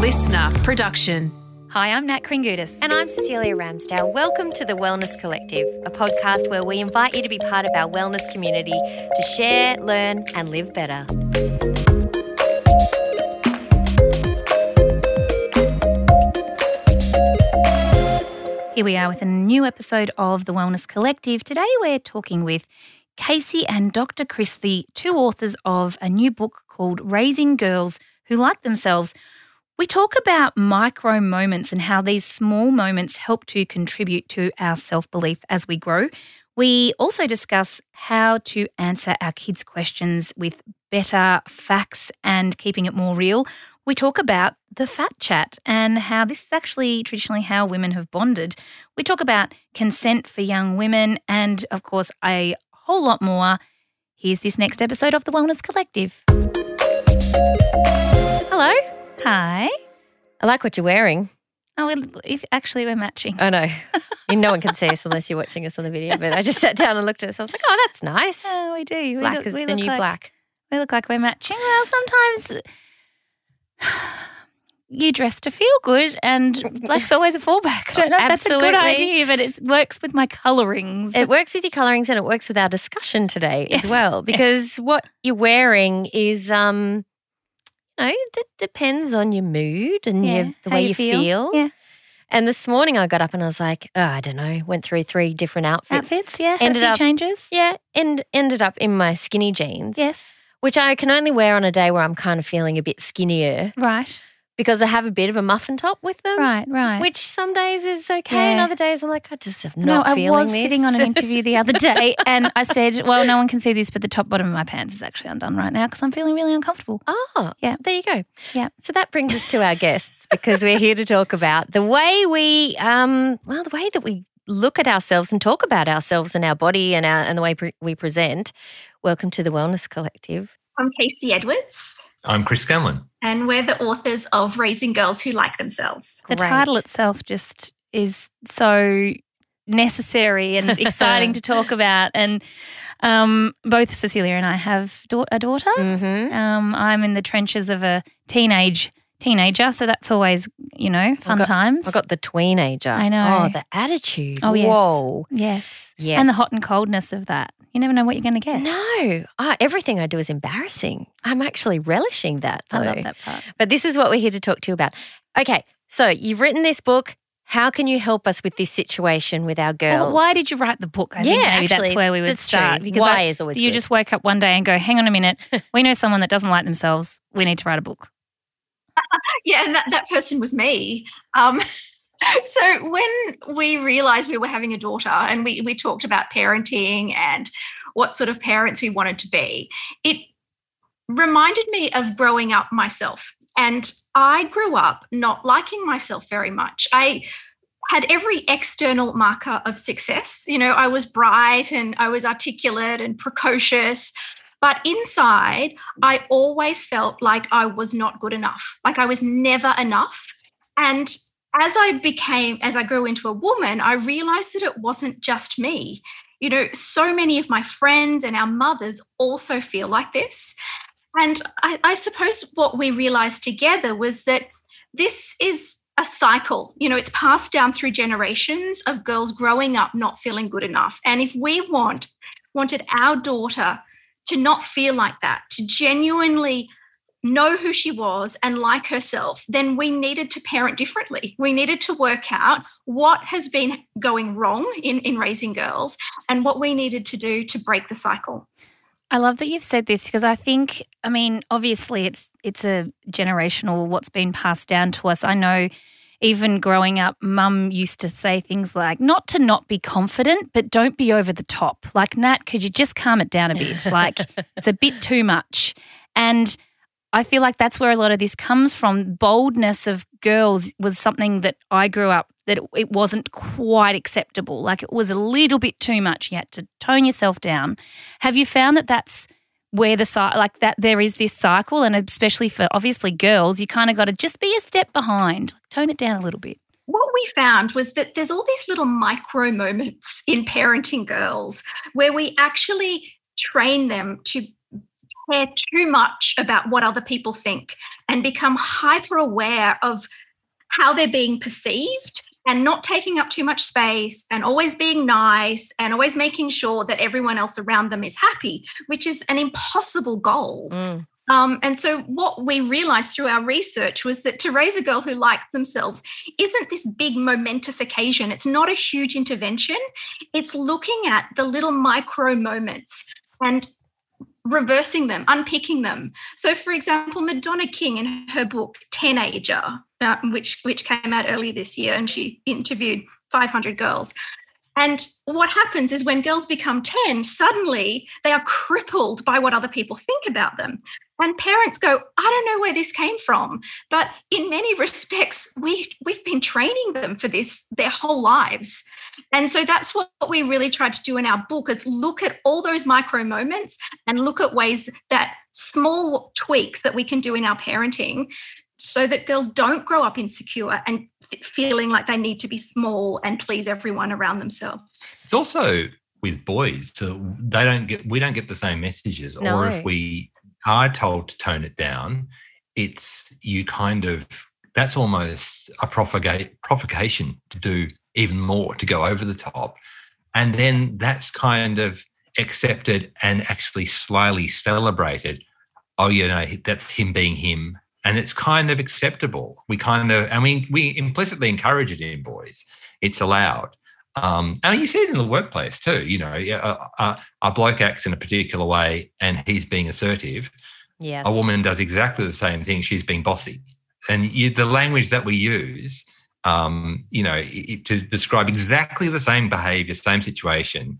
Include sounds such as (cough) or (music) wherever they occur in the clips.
listener production. Hi, I'm Nat Kringoudis. And I'm Cecelia Ramsdale. Welcome to the Wellness Collective, a podcast where we invite you to be part of our wellness community to share, learn, and live better. Here we are with a new episode of the Wellness Collective. Today we're talking with Kasey and Dr. Chris, the two authors of a new book called Raising Girls Who Like Themselves. We talk about micro moments and how these small moments help to contribute to our self belief as we grow. We also discuss how to answer our kids' questions with better facts and keeping it more real. We talk about the fat chat and how this is actually traditionally how women have bonded. We talk about consent for young women and, of course, a whole lot more. Here's this next episode of the Wellness Collective. Hello. Hi. I like what you're wearing. Oh, well, if actually, we're matching. I know. (laughs) no one can see us unless you're watching us on the video, but I just sat down and looked at us. I was like, oh, that's nice. Oh, we do. We black look- is we the new like- black. We look like we're matching. Well, sometimes you dress to feel good, and black's (laughs) always a fallback. I don't know if that's a good idea, but it works with my colorings. It works with your colorings, and it works with our discussion today Yes. as well because what you're wearing is, um, know, it depends on your mood and Yeah, your, the way you feel. Yeah, And this morning I got up and I was like, oh, I don't know, went through three different outfits. outfits. Yeah, Ended a few up- changes. Yeah, and ended up in my skinny jeans. Yes, Which I can only wear on a day where I'm kind of feeling a bit skinnier right, because I have a bit of a muffin top with them. right, right. Which some days is okay, and other days I'm like, I just have not no, not I was this. sitting on an interview the (laughs) other day, and I said, "Well, no one can see this, but the top bottom of my pants is actually undone right now because I'm feeling really uncomfortable." Oh, Yeah. There you go. Yeah. So that brings us to our guests because we're here to talk about the way we, um, well, the way that we look at ourselves and talk about ourselves and our body and our and the way pre- we present. Welcome to the Wellness Collective. I'm Kasey Edwards, I'm Chris Scanlon. and we're the authors of Raising Girls Who Like Themselves. The Great. title itself just is so necessary and (laughs) exciting to talk about. And um, both Cecelia and I have da- a daughter. Mm-hmm. Um, I'm in the trenches of a teenage teenager, so that's always you know fun got- times. I've got the tweenager. I know. Oh, the attitude. Oh, yes. Whoa. yes, Yes. and the hot and coldness of that. You never know what you're going to get. No, ah, everything I do is embarrassing. I'm actually relishing that. Though. I love that part. But this is what we're here to talk to you about. Okay, so you've written this book. How can you help us with this situation with our girls? Well, why did you write the book? I Yeah, think maybe actually, that's where we would start. true. Why is always you good. just woke up one day and go, "Hang on a minute, (laughs) we know someone that doesn't like themselves. We need to write a book." (laughs) Yeah, and that, that person was me. Um, (laughs) (laughs) so when we realized we were having a daughter and we, we talked about parenting and what sort of parents we wanted to be, it reminded me of growing up myself. And I grew up not liking myself very much. I had every external marker of success. You know, I was bright and I was articulate and precocious. But inside, I always felt like I was not good enough, like I was never enough. And as I became, as I grew into a woman, I realized that it wasn't just me. You know, so many of my friends and our mothers also feel like this. And I, I suppose what we realized together was that this is a cycle. You know, it's passed down through generations of girls growing up not feeling good enough. And if we want wanted our daughter to not feel like that, to genuinely know who she was and like herself, then we needed to parent differently. We needed to work out what has been going wrong in, in raising girls and what we needed to do to break the cycle. I love that you've said this because I think, I mean, obviously it's it's a generational what's been passed down to us. I know even growing up, mum used to say things like, not to not be confident, but don't be over the top. Like, Nat, could you just calm it down a bit? Like, (laughs) it's a bit too much. And I feel like that's where a lot of this comes from. Boldness of girls was something that I grew up that it, wasn't quite acceptable. Like it was a little bit too much. You had to tone yourself down. Have you found that that's where the like that there is this cycle, and especially for obviously girls, you kind of got to just be a step behind, tone it down a little bit. what we found was that there's all these little micro moments in parenting girls where we actually train them to care too much about what other people think and become hyper aware of how they're being perceived and not taking up too much space and always being nice and always making sure that everyone else around them is happy, which is an impossible goal. Mm. Um, and so, what we realized through our research was that to raise a girl who liked themselves isn't this big momentous occasion. It's not a huge intervention. It's looking at the little micro moments and reversing them, unpicking them. So, for example, Madonna King in her book Ten-Ager, uh, which which came out earlier this year, and she interviewed 500 girls. And what happens is when girls become 10, suddenly they are crippled by what other people think about them. And parents go, I don't know where this came from. But in many respects, we, we've been training them for this their whole lives. And so that's what we really tried to do in our book is look at all those micro moments and look at ways that small tweaks that we can do in our parenting so that girls don't grow up insecure and feeling like they need to be small and please everyone around themselves. It's also with boys, so they don't get we don't get the same messages. No. Or if we are told to tone it down, it's you kind of that's almost a propagate, provocation to do even more, to go over the top. And then that's kind of accepted and actually slyly celebrated. Oh, you know, that's him being him. And it's kind of acceptable. We kind of, and we, we implicitly encourage it in boys. It's allowed. Um, and you see it in the workplace too. You know, a, a, a bloke acts in a particular way and he's being assertive. Yes. A woman does exactly the same thing. She's being bossy. And you, the language that we use, um, you know, it, to describe exactly the same behavior, same situation,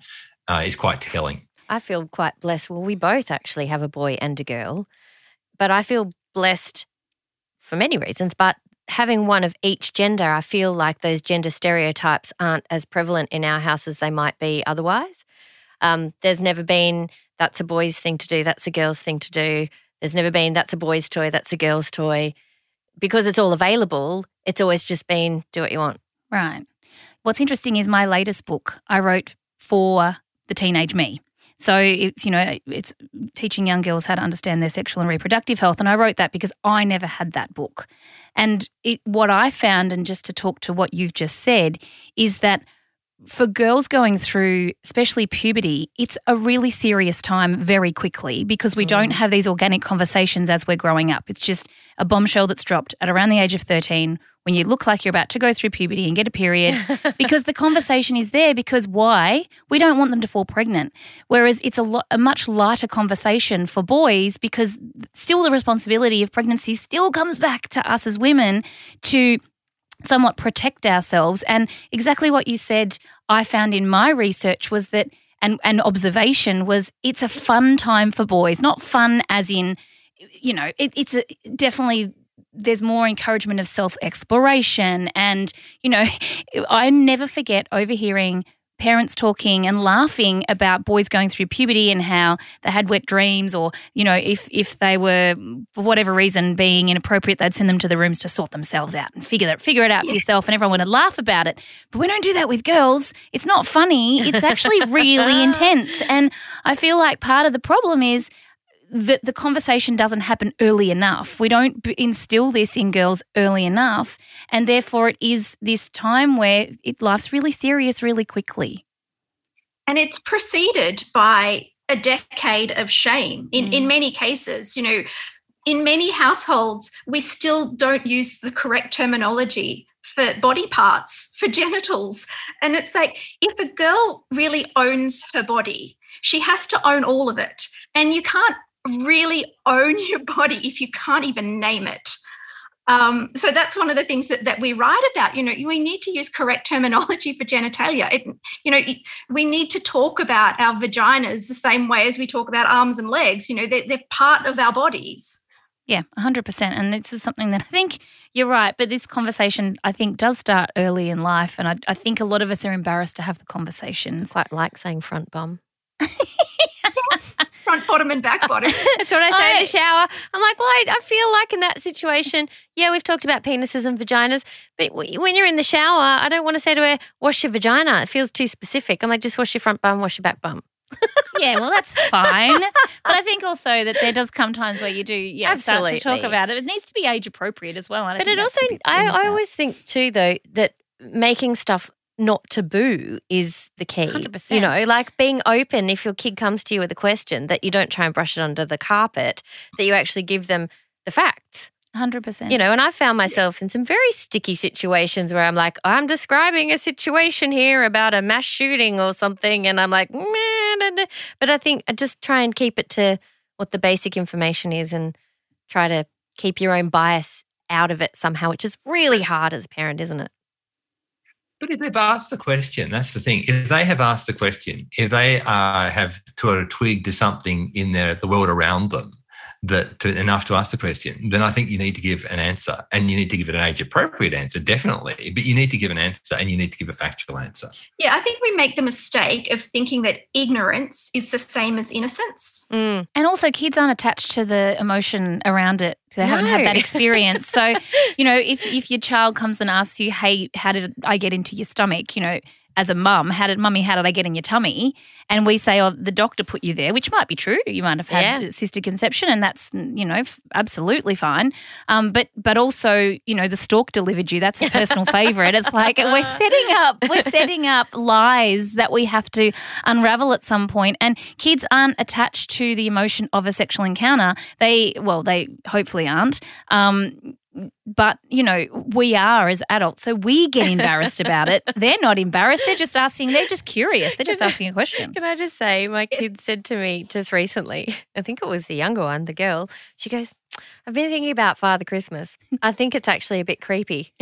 uh, is quite telling. I feel quite blessed. Well, we both actually have a boy and a girl, but I feel blessed for many reasons. But having one of each gender, I feel like those gender stereotypes aren't as prevalent in our house as they might be otherwise. Um, there's never been that's a boy's thing to do, that's a girl's thing to do. There's never been that's a boy's toy, that's a girl's toy. Because it's all available, it's always just been do what you want. Right. What's interesting is my latest book I wrote for the teenage me. So it's you know it's teaching young girls how to understand their sexual and reproductive health, and I wrote that because I never had that book. And it, what I found, and just to talk to what you've just said, is that for girls going through, especially puberty, it's a really serious time very quickly because we mm. don't have these organic conversations as we're growing up. It's just a bombshell that's dropped at around the age of 13 when you look like you're about to go through puberty and get a period (laughs) because the conversation is there because why? We don't want them to fall pregnant. Whereas it's a, lo- a much lighter conversation for boys because still the responsibility of pregnancy still comes back to us as women to somewhat protect ourselves. And exactly what you said, I found in my research was that, and, and observation was it's a fun time for boys, not fun as in, you know, it, it's a, definitely there's more encouragement of self exploration. And, you know, (laughs) I never forget overhearing parents talking and laughing about boys going through puberty and how they had wet dreams or you know if if they were for whatever reason being inappropriate they'd send them to the rooms to sort themselves out and figure that figure it out for yourself and everyone would laugh about it but we don't do that with girls it's not funny it's actually really (laughs) intense and i feel like part of the problem is that the conversation doesn't happen early enough. We don't instill this in girls early enough. And therefore, it is this time where it, life's really serious really quickly. And it's preceded by a decade of shame in, mm. in many cases. You know, in many households, we still don't use the correct terminology for body parts, for (laughs) genitals. And it's like if a girl really owns her body, she has to own all of it. And you can't really own your body if you can't even name it. Um, so that's one of the things that, that we write about. You know, we need to use correct terminology for genitalia. It, you know, it, we need to talk about our vaginas the same way as we talk about arms and legs. You know, they're, they're part of our bodies. Yeah, 100%. And this is something that I think you're right. But this conversation, I think, does start early in life. And I, I think a lot of us are embarrassed to have the conversation. Quite like saying front bum. (laughs) front bottom and back bottom. (laughs) That's what I say I, in the shower. I'm like, well, I, I, feel like in that situation, yeah, we've talked about penises and vaginas, but when you're in the shower, I don't want to say to her, wash your vagina. It feels too specific. I'm like, just wash your front bum, wash your back bum. (laughs) yeah, well, that's fine. but I think also that there does come times where you do, yeah, Absolutely. start to talk about it. It needs to be age appropriate as well. But it also, I, I always think too, though, that making stuff not taboo is the key. 100%. You know, like being open if your kid comes to you with a question, that you don't try and brush it under the carpet, that you actually give them the facts. 100%. You know, and I found myself in some very sticky situations where I'm like, I'm describing a situation here about a mass shooting or something. And I'm like, but I think I just try and keep it to what the basic information is and try to keep your own bias out of it somehow, which is really hard as a parent, isn't it? But if they've asked the question, that's the thing. If they have asked the question, if they uh, have sort of twigged to something in their the world around them, that to, enough to ask the question, then I think you need to give an answer and you need to give it an age appropriate answer, definitely. But you need to give an answer and you need to give a factual answer. Yeah, I think we make the mistake of thinking that ignorance is the same as innocence. Mm. And also, kids aren't attached to the emotion around it. They no. haven't had that experience. so, (laughs) you know, if, if your child comes and asks you, hey, how did I get into your stomach? You know, as a mum, how did mummy, how did I get in your tummy? And we say, oh, the doctor put you there, which might be true. You might have had yeah. assisted conception, and that's you know absolutely fine. Um, but but also, you know, the stork delivered you. That's a (laughs) personal favourite. It's like we're setting up we're setting up lies that we have to unravel at some point. And kids aren't attached to the emotion of a sexual encounter. They well, they hopefully aren't. Um, but you know we are as adults so we get embarrassed about it. (laughs) They're not embarrassed they're just asking they're just curious they're just asking a question. (laughs) can i just say my kid said to me just recently (laughs) i think it was the younger one the girl she goes i've been thinking about father christmas. I think it's actually a bit creepy.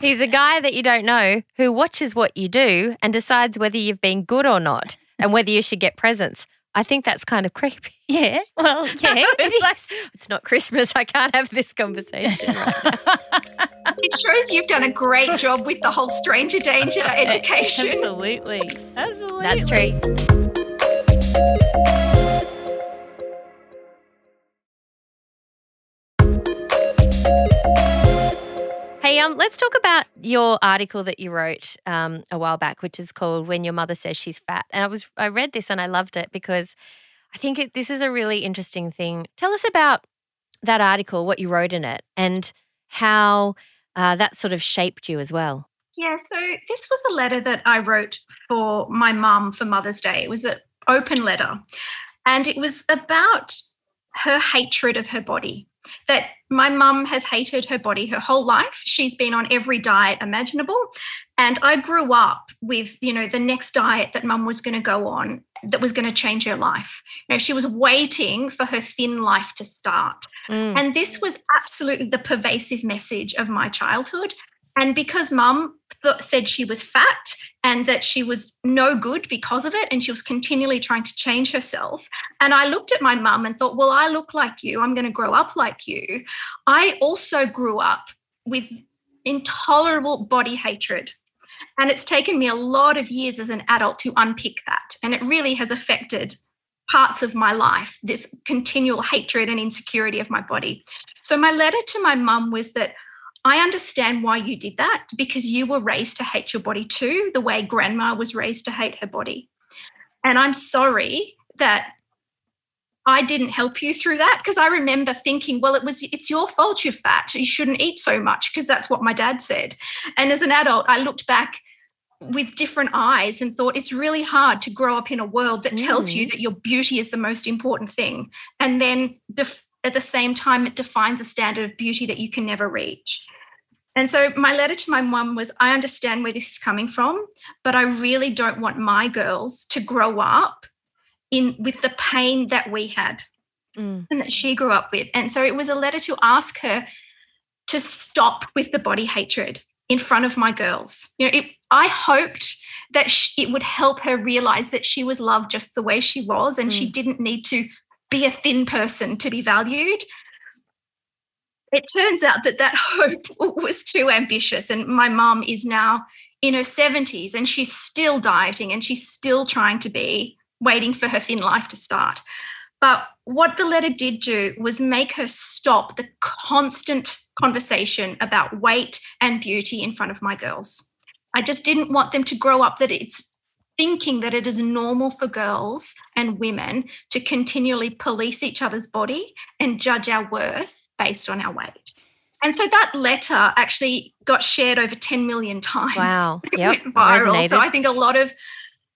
He's a guy that you don't know who watches what you do and decides whether you've been good or not and whether you should get presents I think that's kind of creepy. (laughs) Yeah. Well, (laughs) yeah. it's, like, it's not Christmas. I can't have this conversation right (laughs) It shows you've done a great job with the whole stranger danger education. Absolutely. Absolutely. That's true. Hey, um, let's talk about your article that you wrote um, a while back, which is called "When Your Mother Says She's Fat." And I was I read this and I loved it because I think it, this is a really interesting thing. Tell us about that article, what you wrote in it, and how uh, that sort of shaped you as well. Yeah, so this was a letter that I wrote for my mum for Mother's Day. It was an open letter, and it was about her hatred of her body that my mum has hated her body her whole life. She's been on every diet imaginable. And I grew up with, you know, the next diet that mum was going to go on that was going to change her life. You know, she was waiting for her thin life to start. Mm. And this was absolutely the pervasive message of my childhood. And because mum said she was fat and that she was no good because of it, and she was continually trying to change herself. And I looked at my mum and thought, well, I look like you. I'm going to grow up like you. I also grew up with intolerable body hatred. And it's taken me a lot of years as an adult to unpick that. And it really has affected parts of my life, this continual hatred and insecurity of my body. So, my letter to my mum was that I understand why you did that because you were raised to hate your body too, the way grandma was raised to hate her body. And I'm sorry that I didn't help you through that because I remember thinking, well, it was it's your fault you're fat. You shouldn't eat so much because that's what my dad said. And as an adult, I looked back with different eyes and thought it's really hard to grow up in a world that mm. tells you mm. that your beauty is the most important thing and then def- at the same time it defines a standard of beauty that you can never reach and so my letter to my mum was I understand where this is coming from, but I really don't want my girls to grow up in with the pain that we had mm. and that she grew up with. And so it was a letter to ask her to stop with the body hatred in front of my girls. You know, it, I hoped that she, it would help her realize that she was loved just the way she was and mm. she didn't need to be a thin person to be valued it turns out that that (laughs) hope was too ambitious. And my mom is now in her 70s and she's still dieting and she's still trying to be waiting for her thin life to start. But what the letter did do was make her stop the constant conversation about weight and beauty in front of my girls. I just didn't want them to grow up that it's thinking that it is normal for girls and women to continually police each other's body and judge our worth based on our weight. And so that letter actually got shared over 10 million times. Wow. (laughs) It yep. went viral. Resonated. So I think a lot of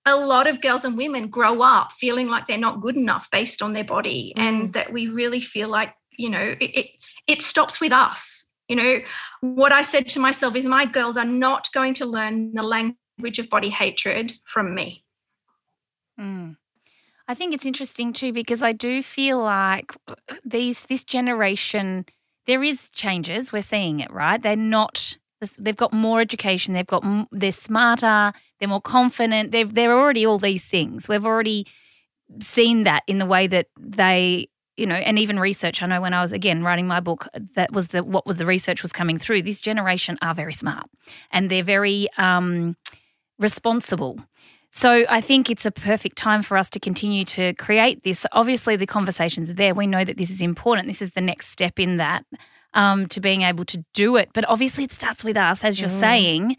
a lot of girls and women grow up feeling like they're not good enough based on their body mm. and that we really feel like, you know, it, it it stops with us. You know, what I said to myself is my girls are not going to learn the language of body hatred from me. Mm. I think it's interesting too because I do feel like uh, these this generation there is changes. We're seeing it, right? They're not. They've got more education. They've got. They're smarter. They're more confident. They've. They're already all these things. We've already seen that in the way that they you know, and even research. I know when I was again writing my book, that was the what was the research was coming through. This generation are very smart, and they're very um, responsible. So I think it's a perfect time for us to continue to create this. Obviously, the conversations are there. We know that this is important. This is the next step in that um, to being able to do it. But obviously, it starts with us, as you're mm. saying.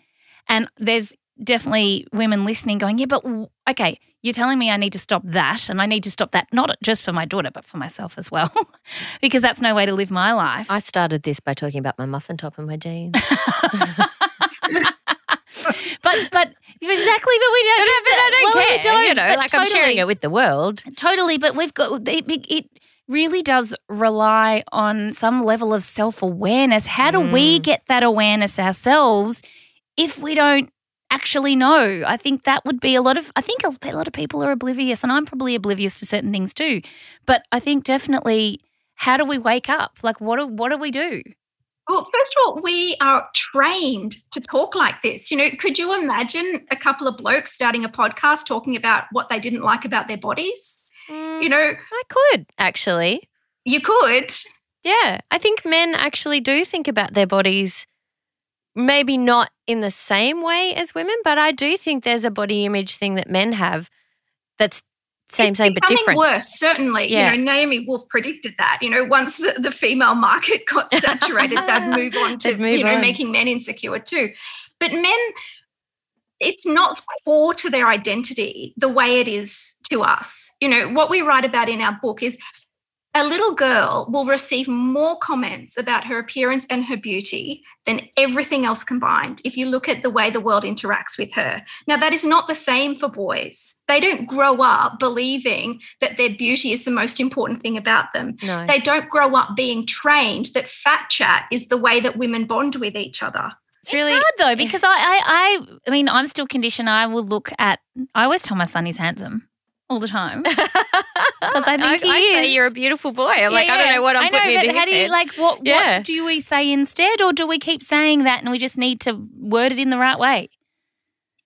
And there's definitely women listening going, yeah, but okay, you're telling me I need to stop that and I need to stop that, not just for my daughter, but for myself as well, (laughs) because that's no way to live my life. I started this by talking about my muffin top and my jeans. (laughs) but but exactly, but we don't. No, no, but I don't well, care. Don't, you know, like totally, I'm sharing it with the world. Totally, but we've got it, it really does rely on some level of self awareness. How do mm. we get that awareness ourselves if we don't actually know? I think that would be a lot of. I think a lot of people are oblivious, and I'm probably oblivious to certain things too. But I think definitely, how do we wake up? Like, what do what do we do? Well, first of all, we are trained to talk like this. You know, could you imagine a couple of blokes starting a podcast talking about what they didn't like about their bodies? Mm, you know, I could actually. You could. Yeah. I think men actually do think about their bodies, maybe not in the same way as women, but I do think there's a body image thing that men have that's same, same, but different. Worse, certainly. Yeah. You know, Naomi Wolf predicted that. You know, once the, the female market got (laughs) saturated, they'd move on to move you know on. making men insecure too. But men, it's not core to their identity the way it is to us. You know, what we write about in our book is a little girl will receive more comments about her appearance and her beauty than everything else combined if you look at the way the world interacts with her. Now, that is not the same for boys. They don't grow up believing that their beauty is the most important thing about them. No. They don't grow up being trained that fat chat is the way that women bond with each other. It's really it's hard though eh. because I, I, I, I mean, I'm still conditioned. I will look at. I always tell my son he's handsome all the time (laughs) because I think I, he I is. say you're a beautiful boy. I'm yeah, like, yeah. I don't know what I'm I know, putting but into how do you head. like what? Yeah. What do we say instead, or do we keep saying that and we just need to word it in the right way?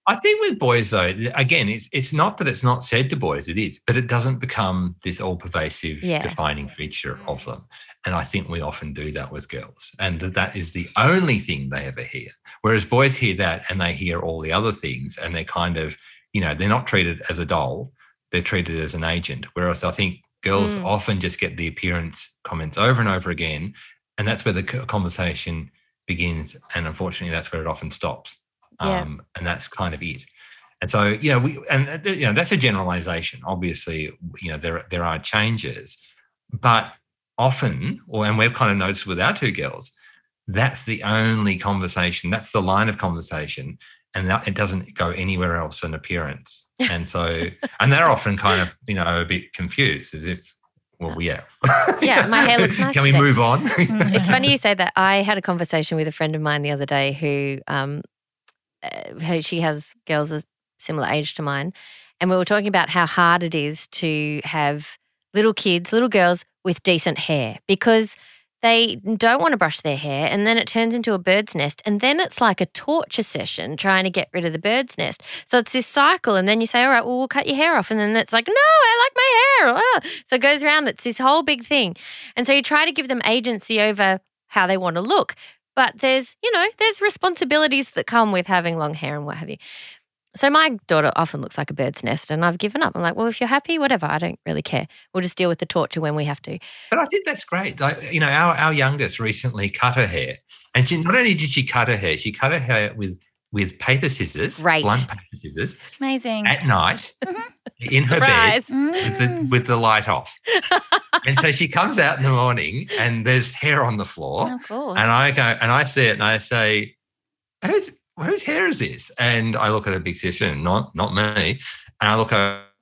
I think with boys though, again, it's it's not that it's not said to boys, it is, but it doesn't become this all pervasive yeah. defining feature of them. And I think we often do that with girls, and that, that is the only thing they ever hear. Whereas boys hear that and they hear all the other things, and they're kind of, you know, they're not treated as a doll they're treated as an agent. Whereas I think girls mm. often just get the appearance comments over and over again. And that's where the conversation begins. And unfortunately, that's where it often stops. Yeah. Um, and that's kind of it. And so, you know, we, and, uh, you know, that's a generalization. Obviously, you know, there, there are changes, but often, or, and we've kind of noticed with our two girls, that's the only conversation, that's the line of conversation. And that, it doesn't go anywhere else in appearance and so and they're often kind of you know a bit confused as if well yeah. (laughs) Yeah my hair looks nice can we today. move on? It's funny you say that. I had a conversation with a friend of mine the other day who um who she has girls a similar age to mine. And we were talking about how hard it is to have little kids little girls with decent hair because they don't want to brush their hair and then it turns into a bird's nest and then it's like a torture session trying to get rid of the bird's nest. So it's this cycle and then you say all right well we'll cut your hair off and then it's like no i like my hair. So it goes around. It's this whole big thing. And so you try to give them agency over how they want to look but there's you know there's responsibilities that come with having long hair and what have you so my daughter often looks like a bird's nest, and I've given up. I'm like, well, if you're happy, whatever. I don't really care. We'll just deal with the torture when we have to. But I think that's great. Like, you know, our, our youngest recently cut her hair, and she not only did she cut her hair, she cut her hair with with paper scissors, Right. blunt paper scissors, Amazing. at night Mhm. in her bed Surprise. with the, with the light off. (laughs) and so she comes out in the morning and there's hair on the floor. of course. And I go and I see it and I say, whose, hair is this? And I look at a big sister and not, not me. And I look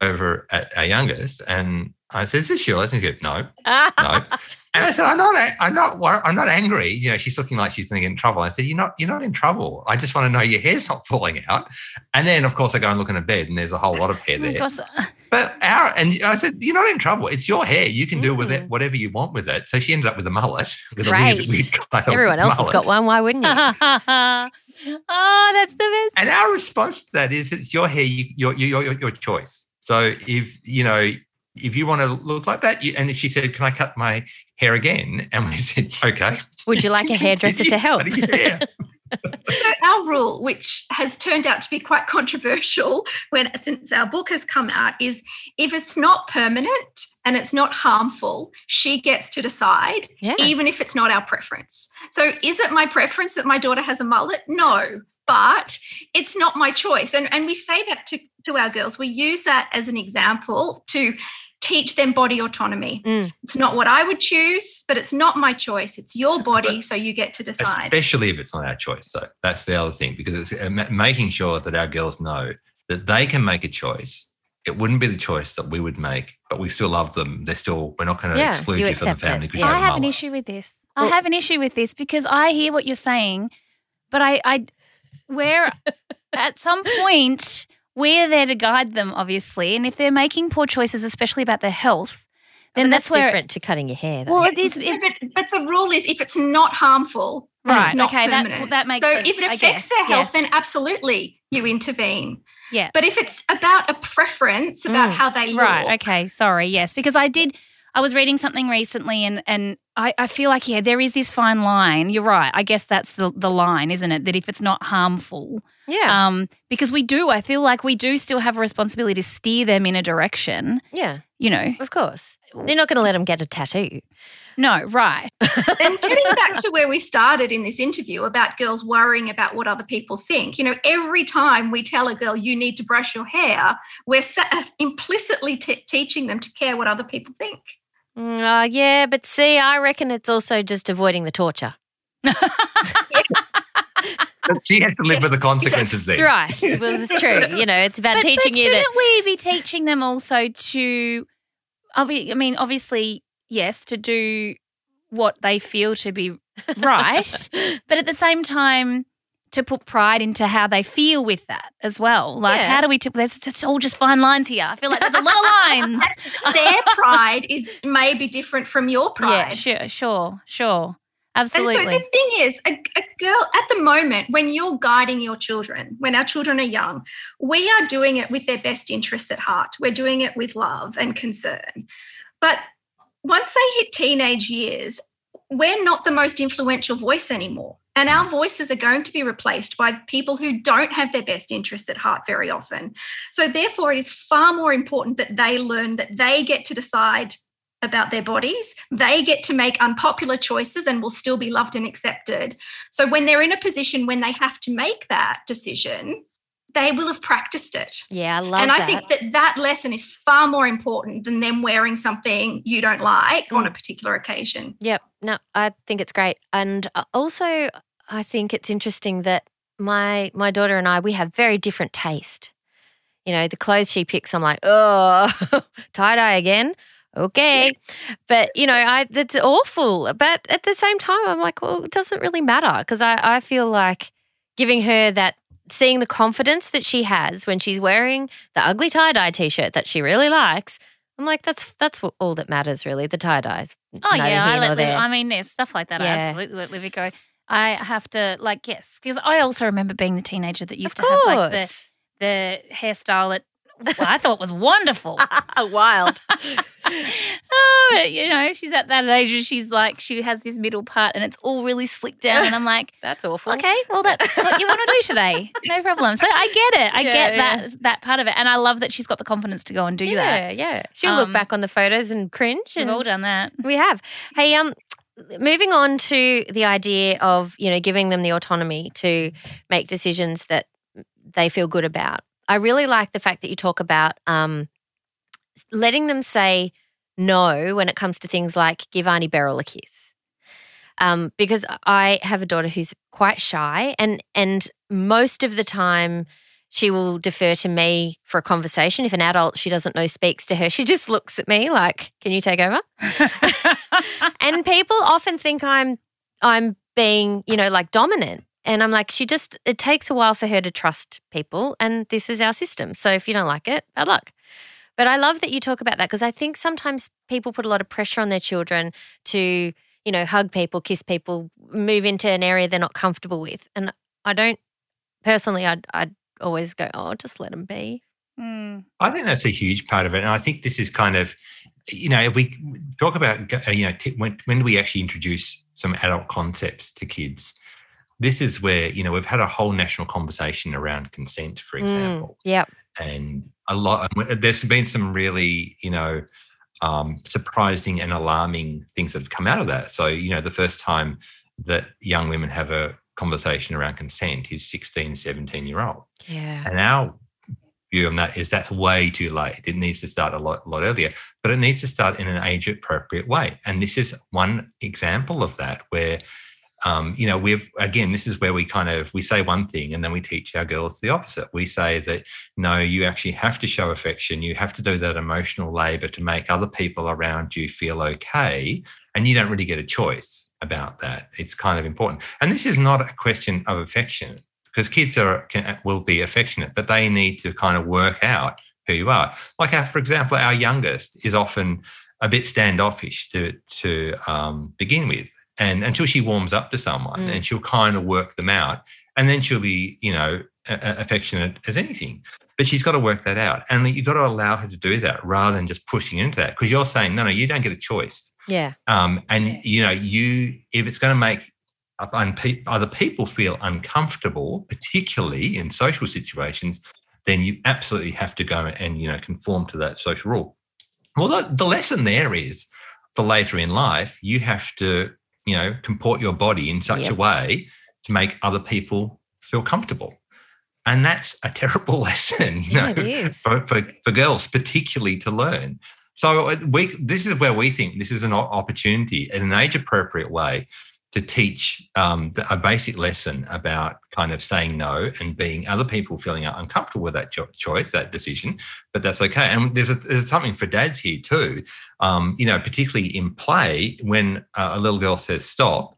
over at our youngest and I said, is this yours? And he goes, no, no. (laughs) And I said, I'm not, I'm not, I'm not angry. You know, she's looking like she's going to get in trouble. I said, you're not, you're not in trouble. I just want to know your hair's not falling out. And then, of course, I go and look in a bed, and there's a whole lot of hair (laughs) Oh, there. But our, and I said, you're not in trouble. It's your hair. You can do with Mm. it whatever you want with it. So she ended up with a mullet. (laughs) With Great. a weird, weird Everyone else has got one. Why wouldn't you? Oh, that's the best. And our response to that is, it's your hair, you, your, your, your, your choice. So if you know, if you want to look like that, you, and she said, "Can I cut my hair again?" (laughs) And we said, "Okay." Would you like a hairdresser to help? Cutting your hair. So our rule, which has turned out to be quite controversial when since our book has come out, is if it's not permanent and it's not harmful, she gets to decide, Yeah. even if it's not our preference. So is it my preference that my daughter has a mullet? No, but it's not my choice. And, and we say that to, to our girls. We use that as an example to teach them body autonomy. Mm. It's not what I would choose, but it's not my choice. It's your body, so you get to decide. especially if it's not our choice. So that's the other thing because it's uh, making sure that our girls know that they can make a choice. It wouldn't be the choice that we would make, but we still love them. They're still we're not going to Yeah, exclude you you, from the family because Yeah. you I have, have an issue with this. I Well- have an issue with this because I hear what you're saying, but I, I, where (laughs) at some point we're there to guide them, obviously, and if they're making poor choices, especially about their health, then But that's, that's, where. different to cutting your hair. Though. Well, it is. It, but, but the rule is if it's not harmful, right. it's not okay. That well, that makes so sense. if it affects guess, their health, yes. then absolutely you intervene. Yeah. But if it's about a preference about Mm. how they look, Right. Okay. Sorry. Yes, because I did. I was reading something recently, and and I, I feel like yeah, there is this fine line. You're right. I guess that's the the line, isn't it? That if it's not harmful, yeah. um, because we do. I feel like we do still have a responsibility to steer them in a direction. yeah. You know. Of course. You're not going to let them get a tattoo. No. Right. (laughs) and getting back to where we started in this interview about girls worrying about what other people think, you know, every time we tell a girl you need to brush your hair, we're sa- implicitly t- teaching them to care what other people think. Mm, uh, yeah, but see, I reckon it's also just avoiding the torture. But she has to live with the consequences That's there. right. Well, it's true. (laughs) You know, it's about but, teaching but you shouldn't that. we be teaching them also to? I mean, obviously, yes, to do what they feel to be (laughs) right, but at the same time. To put pride into how they feel with that as well. Like, Yeah. how do we? T- there's it's all just fine lines here. I feel like there's a lot of lines. (laughs) Their pride is maybe different from your (laughs) pride. Yeah, sure, sure, sure. Absolutely. And so the thing is, a, a girl at the moment, when you're guiding your children, when our children are young, we are doing it with their best interests at heart. We're doing it with love and concern. But once they hit teenage years, we're not the most influential voice anymore. And our voices are going to be replaced by people who don't have their best interests at heart very often. So, therefore, it is far more important that they learn that they get to decide about their bodies. They get to make unpopular choices and will still be loved and accepted. So when they're in a position when they have to make that decision, they will have practiced it. Yeah, I love and that. And I think that that lesson is far more important than them wearing something you don't like on a Mm. particular occasion. Yep. No, I think it's great. And uh, also, I think it's interesting that my my daughter and I we have very different taste. You know, the clothes she picks, I'm like, oh, (laughs) tie dye again. Okay, but you know, I that's awful. But at the same time, I'm like, well, it doesn't really matter because I I feel like giving her that seeing the confidence that she has when she's wearing the ugly tie dye t shirt that she really likes. I'm like, that's that's all that matters, really. The tie dyes. Oh yeah, I let. I mean, there's stuff like that. I absolutely let Livy go. I have to like yes, because I also remember being the teenager that used of to have like the the hairstyle that I thought it was wonderful. (laughs) Wild. (laughs) (laughs) oh, you know, she's at that age and she's like she has this middle part and it's all really slicked down, and I'm like. That's awful. Okay, well that's what you want to do today. No problem. So I get it. I Yeah, get yeah. that that part of it, and I love that she's got the confidence to go and do that. Yeah, yeah. She'll Um, look back on the photos and cringe, We've and all done that. we have. Hey, um, moving on to the idea of you know giving them the autonomy to make decisions that they feel good about. I really like the fact that you talk about um, letting them say no when it comes to things like give Auntie Beryl a kiss. Um, because I have a daughter who's quite shy, and and most of the time she will defer to me for a conversation. If an adult she doesn't know speaks to her, she just looks at me like, "Can you take over?" (laughs) and people often think I'm I'm being, you know, like dominant. And I'm like, she just it takes a while for her to trust people and this is our system. So if you don't like it, bad luck. But I love that you talk about that because I think sometimes people put a lot of pressure on their children to, you know, hug people, kiss people, move into an area they're not comfortable with. And I don't personally I'd I'd always go, "Oh, just let them be." Mm. I think that's a huge part of it. And I think this is kind of you know, we talk about, uh, you know, when, when do we actually introduce some adult concepts to kids? This is where, you know, we've had a whole national conversation around consent, for mm, example. Mm, yeah. And a lot, there's been some really, you know, um, surprising and alarming things that have come out of that. So, you know, the first time that young women have a conversation around consent is 16, 17 year old. Yeah. And our view on that is that's way too late. It needs to start a lot, lot earlier, but it needs to start in an age appropriate way. And this is one example of that where, um, you know, we've again, this is where we kind of we say one thing and then we teach our girls the opposite. We say that no, you actually have to show affection. You have to do that emotional labor to make other people around you feel okay, and you don't really get a choice about that. It's kind of important. And this is not a question of affection because kids are can, will be affectionate, but they need to kind of work out who you are. Like, our, for example, our youngest is often a bit standoffish to to um, begin with, and until she warms up to someone, mm. and she'll kind of work them out, and then she'll be, you know, affectionate as anything. But she's got to work that out, and you've got to allow her to do that rather than just pushing into that. Because you're saying, no, no, you don't get a choice. Yeah. Um, and you know, you if it's going to make other people feel uncomfortable, particularly in social situations, then you absolutely have to go and you know conform to that social rule. Well, the, the lesson there is the later in life you have to you know comport your body in such yep. a way to make other people feel comfortable. And that's a terrible (laughs) lesson, you yeah, know, for, for, for girls, particularly to learn. So uh, we this is where we think this is an opportunity in an age appropriate way to teach um, a basic lesson about kind of saying no and being other people feeling uncomfortable with that choice, that decision, but that's okay. And there's, a, there's something for dads here too. Um, you know, particularly in play, when a little girl says stop,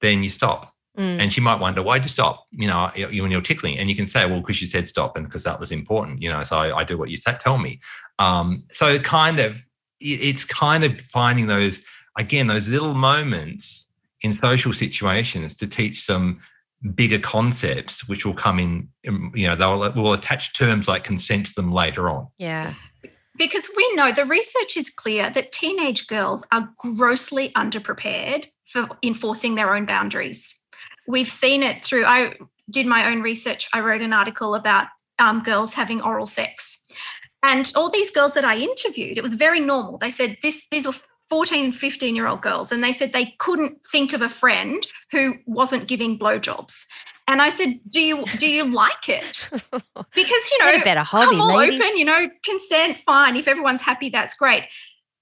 then you stop. Mm. And she might wonder, why'd you stop? You know, when you're tickling, and you can say, well, because you said stop, and because that was important. You know, so I, I do what you say, tell me. Um, so kind of, it's kind of finding those again those little moments in social situations to teach some bigger concepts which will come in you know they'll will attach terms like consent to them later on. Yeah. Because we know the research is clear that teenage girls are grossly underprepared for enforcing their own boundaries. We've seen it through i did my own research. I wrote an article about um, girls having oral sex. And all these girls that i interviewed it was very normal. They said this these were 14 and 15 year old girls and they said they couldn't think of a friend who wasn't giving blowjobs and I said, "Do you do you like it? (laughs) Because you know, a better hobby, I'm all open. You know, consent, fine. If everyone's happy, that's great."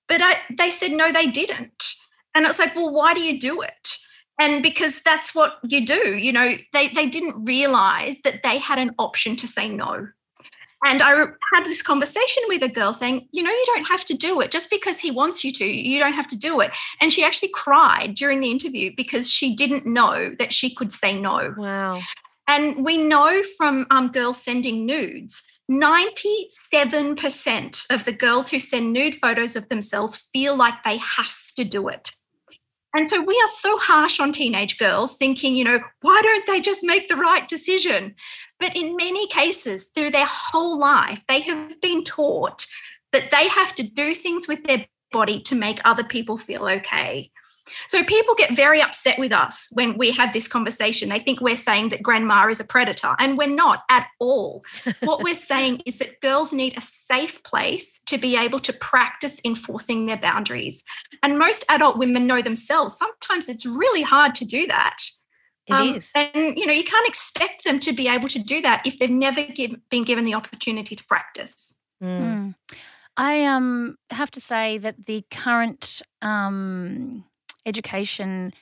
But I, they said no, they didn't, and it's like, well, why do you do it? And because that's what you do. You know, they they didn't realize that they had an option to say no. And I had this conversation with a girl saying, you know, you don't have to do it just because he wants you to. You don't have to do it. And she actually cried during the interview because she didn't know that she could say no. Wow. And we know from um, girls sending nudes, 97% of the girls who send nude photos of themselves feel like they have to do it. And so we are so harsh on teenage girls, thinking, you know, why don't they just make the right decision? But in many cases, through their whole life, they have been taught that they have to do things with their body to make other people feel okay. So people get very upset with us when we have this conversation. They think we're saying that grandma is a predator, and we're not at all. what we're (laughs) saying is that girls need a safe place to be able to practice enforcing their boundaries. And most adult women know themselves. Sometimes it's really hard to do that. It um, is, And you know, you can't expect them to be able to do that if they've never give, been given the opportunity to practice. Mm. Mm. I um have to say that the current um education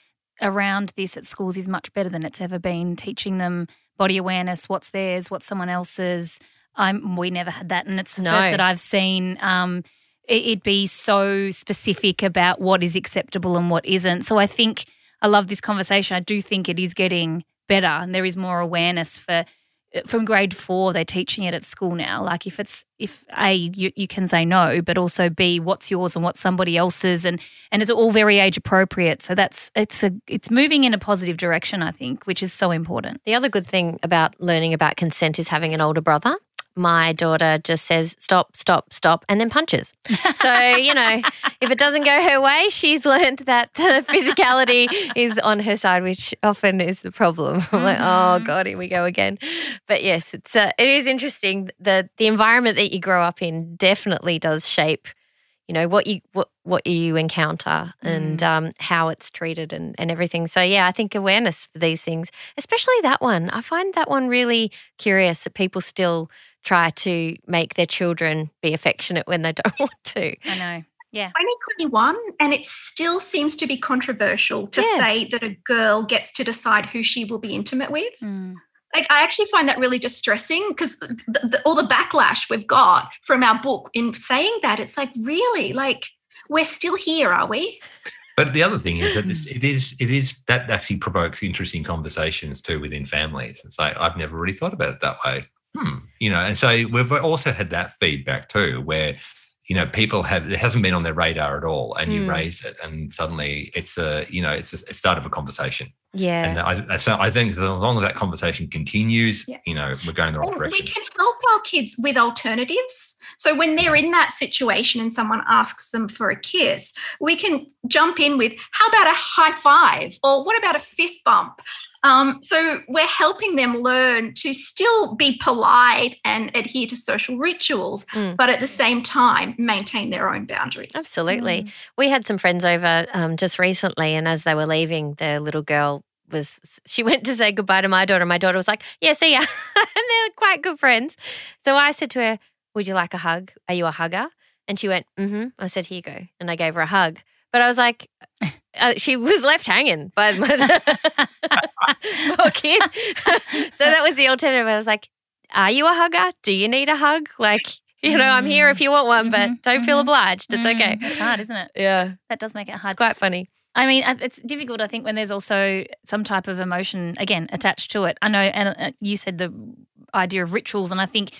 around this at schools is much better than it's ever been. Teaching them body awareness, what's theirs, what's someone else's. I'm we never had that, and it's the no. first that I've seen. Um, it, would be so specific about what is acceptable and what isn't. So I think I love this conversation. I do think it is getting better, and there is more awareness for from grade four they're teaching it at school now. Like if it's if a you, you can say no but also b what's yours and what's somebody else's? And and it's all very age appropriate. So that's it's a it's moving in a positive direction i think which is so important. The other good thing about learning about consent is having an older brother my daughter just says stop, stop, stop, and then punches. So, you know, (laughs) if it doesn't go her way, she's learned that the physicality is on her side, which often is the problem. (laughs) I'm mm-hmm. like, oh mm-hmm. God, here we go again. But yes, it's uh, it is interesting. The the environment that you grow up in definitely does shape you know what you what what you encounter and mm. um, how it's treated and, and everything so yeah i think awareness for these things especially that one i find that one really curious that people still try to make their children be affectionate when they (laughs) don't want to i know yeah. 2021, and it still seems to be controversial to yeah. say that a girl gets to decide who she will be intimate with. Mm like I actually find that really distressing because all the backlash we've got from our book in saying that it's like really like we're still here, are we? But the other thing is that this, it is it is that actually provokes interesting conversations too within families. It's like I've never really thought about it that way. Hmm. You know, and so we've also had that feedback too, where you know people have it hasn't been on their radar at all and you mm. raise it and suddenly it's a you know it's a, a start of a conversation. Yeah. And I, so I think as long as that conversation continues yeah. you know we're going the right direction we can help our kids with alternatives. So when they're in that situation and someone asks them for a kiss we can jump in with how about a high five? or what about a fist bump um, so we're helping them learn to still be polite and adhere to social rituals, mm. but at the same time maintain their own boundaries. Absolutely. Mm. We had some friends over um, just recently, and as they were leaving, the little girl was she (laughs) went to say goodbye to my daughter. My daughter was like, "Yeah, see ya," (laughs) and they're quite good friends. So I said to her, "Would you like a hug? Are you a hugger?" And she went, "Mm-hmm." I said, "Here you go," and I gave her a hug. But I was like, uh, she was left hanging by my (laughs) poor kid. (laughs) so that was the alternative. I was like, are you a hugger? Do you need a hug? Like, you know, I'm here if you want one, but mm-hmm. don't feel mm-hmm. obliged. It's okay. Mm, it's hard, isn't it? Yeah. That does make it hard. It's quite funny. I mean, it's difficult, I think, when there's also some type of emotion, again, attached to it. I know, and uh, you said the idea of rituals, and I think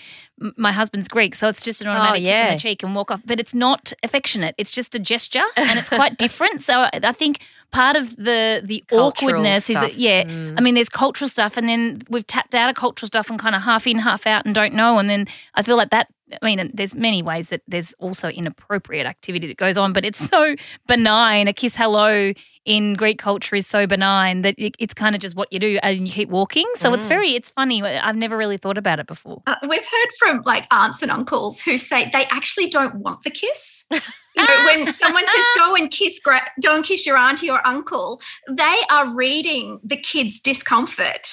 my husband's Greek, so it's just an automatic oh, yeah. kiss on the cheek and walk off, but it's not affectionate. It's just a gesture, and it's quite (laughs) different. So I think part of the the cultural awkwardness stuff. is that yeah, mm. I mean, there's cultural stuff, and then we've tapped out of cultural stuff and kind of half in, half out, and don't know, and then I feel like that I mean, there's many ways that there's also inappropriate activity that goes on, but it's so benign. A kiss hello in Greek culture is so benign that it's kind of just what you do and you keep walking. So mm. it's very, it's funny. I've never really thought about it before. Uh, we've heard from like aunts and uncles who say they actually don't want the kiss. (laughs) You know, when someone says go and kiss, go and kiss your auntie or uncle, they are reading the kid's discomfort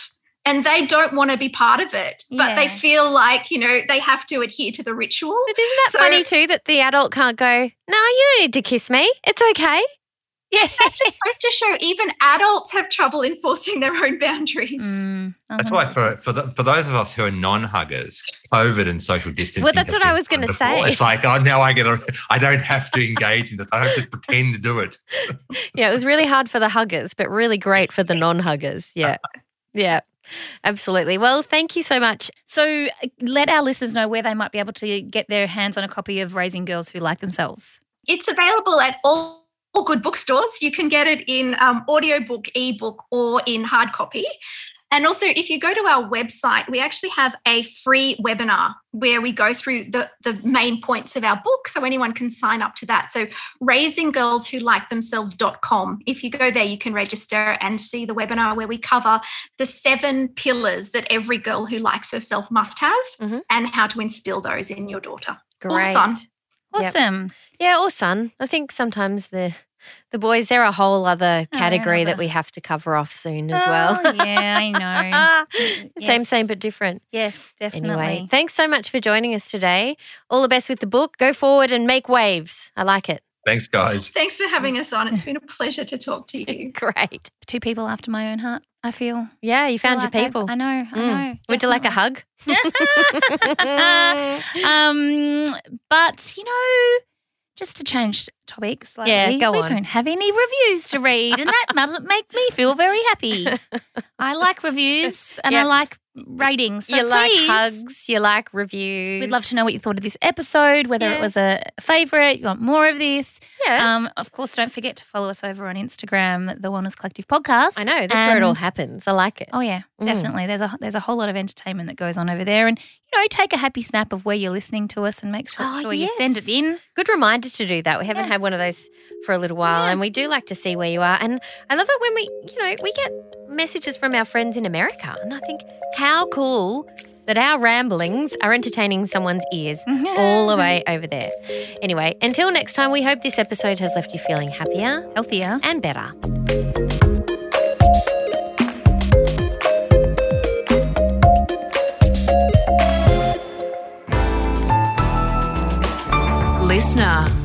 and they don't want to be part of it, but yeah. they feel like, you know, they have to adhere to the ritual. But isn't that so, funny too that the adult can't go, no, you don't need to kiss me. It's okay. Yeah. (laughs) That's just to show even adults have trouble enforcing their own boundaries. Mm, That's why for for, the, for those of us who are non-huggers, COVID and social distancing. Well, that's what I was going to say. It's like, oh, now I get, a, I don't have to engage in this. I don't have to pretend to do it. (laughs) yeah, it was really hard for the huggers, but really great for the non-huggers. Yeah, (laughs) yeah. Absolutely. Well, thank you so much. So, let our listeners know where they might be able to get their hands on a copy of Raising Girls Who Like Themselves. It's available at all good bookstores. You can get it in um, audiobook, ebook, or in hard copy. And also, if you go to our website, we actually have a free webinar where we go through the, the main points of our book. So anyone can sign up to that. So raisinggirlswholikethemselves.com. If you go there, you can register and see the webinar where we cover the seven pillars that every girl who likes herself must have mm-hmm. and how to instill those in your daughter. Great. Or son. Awesome. Yep. Yeah, or son. I think sometimes the the boys, they're a whole other oh, category oh, that we have to cover off soon as oh, well. yeah, I know. (laughs) yes. Same, same, but different. Yes, definitely. Anyway, thanks so much for joining us today. All the best with the book. Go forward and make waves. I like it. Thanks, guys. Thanks for having us on. It's been a pleasure to talk to you. (laughs) Great. Two people after my own heart, I feel. Yeah, you found your like people. I've, i know, I mm. know. Would you like a hug? (laughs) um, but, you know, just to change topic slightly, yeah, go we on. don't have any reviews to read, and that doesn't make me feel very happy. (laughs) I like reviews and yep. I like ratings. So you please, like hugs, you like reviews. We'd love to know what you thought of this episode, whether yeah. it was a favourite, you want more of this. Yeah. Um, of course, don't forget to follow us over on Instagram, the Wellness Collective Podcast. I know, that's and, where it all happens. I like it. Oh yeah, mm. definitely. There's a there's a whole lot of entertainment that goes on over there. And you know, take a happy snap of where you're listening to us and make sure, oh, sure yes. you send it in. Good reminder to do that. We haven't yeah. Had one of those for a little while, yeah. and we do like to see where you are. And I love it when we, you know, we get messages from our friends in America, and I think how cool that our ramblings are entertaining someone's ears (laughs) all the way over there. Anyway, until next time, we hope this episode has left you feeling happier, healthier, and better. Listener.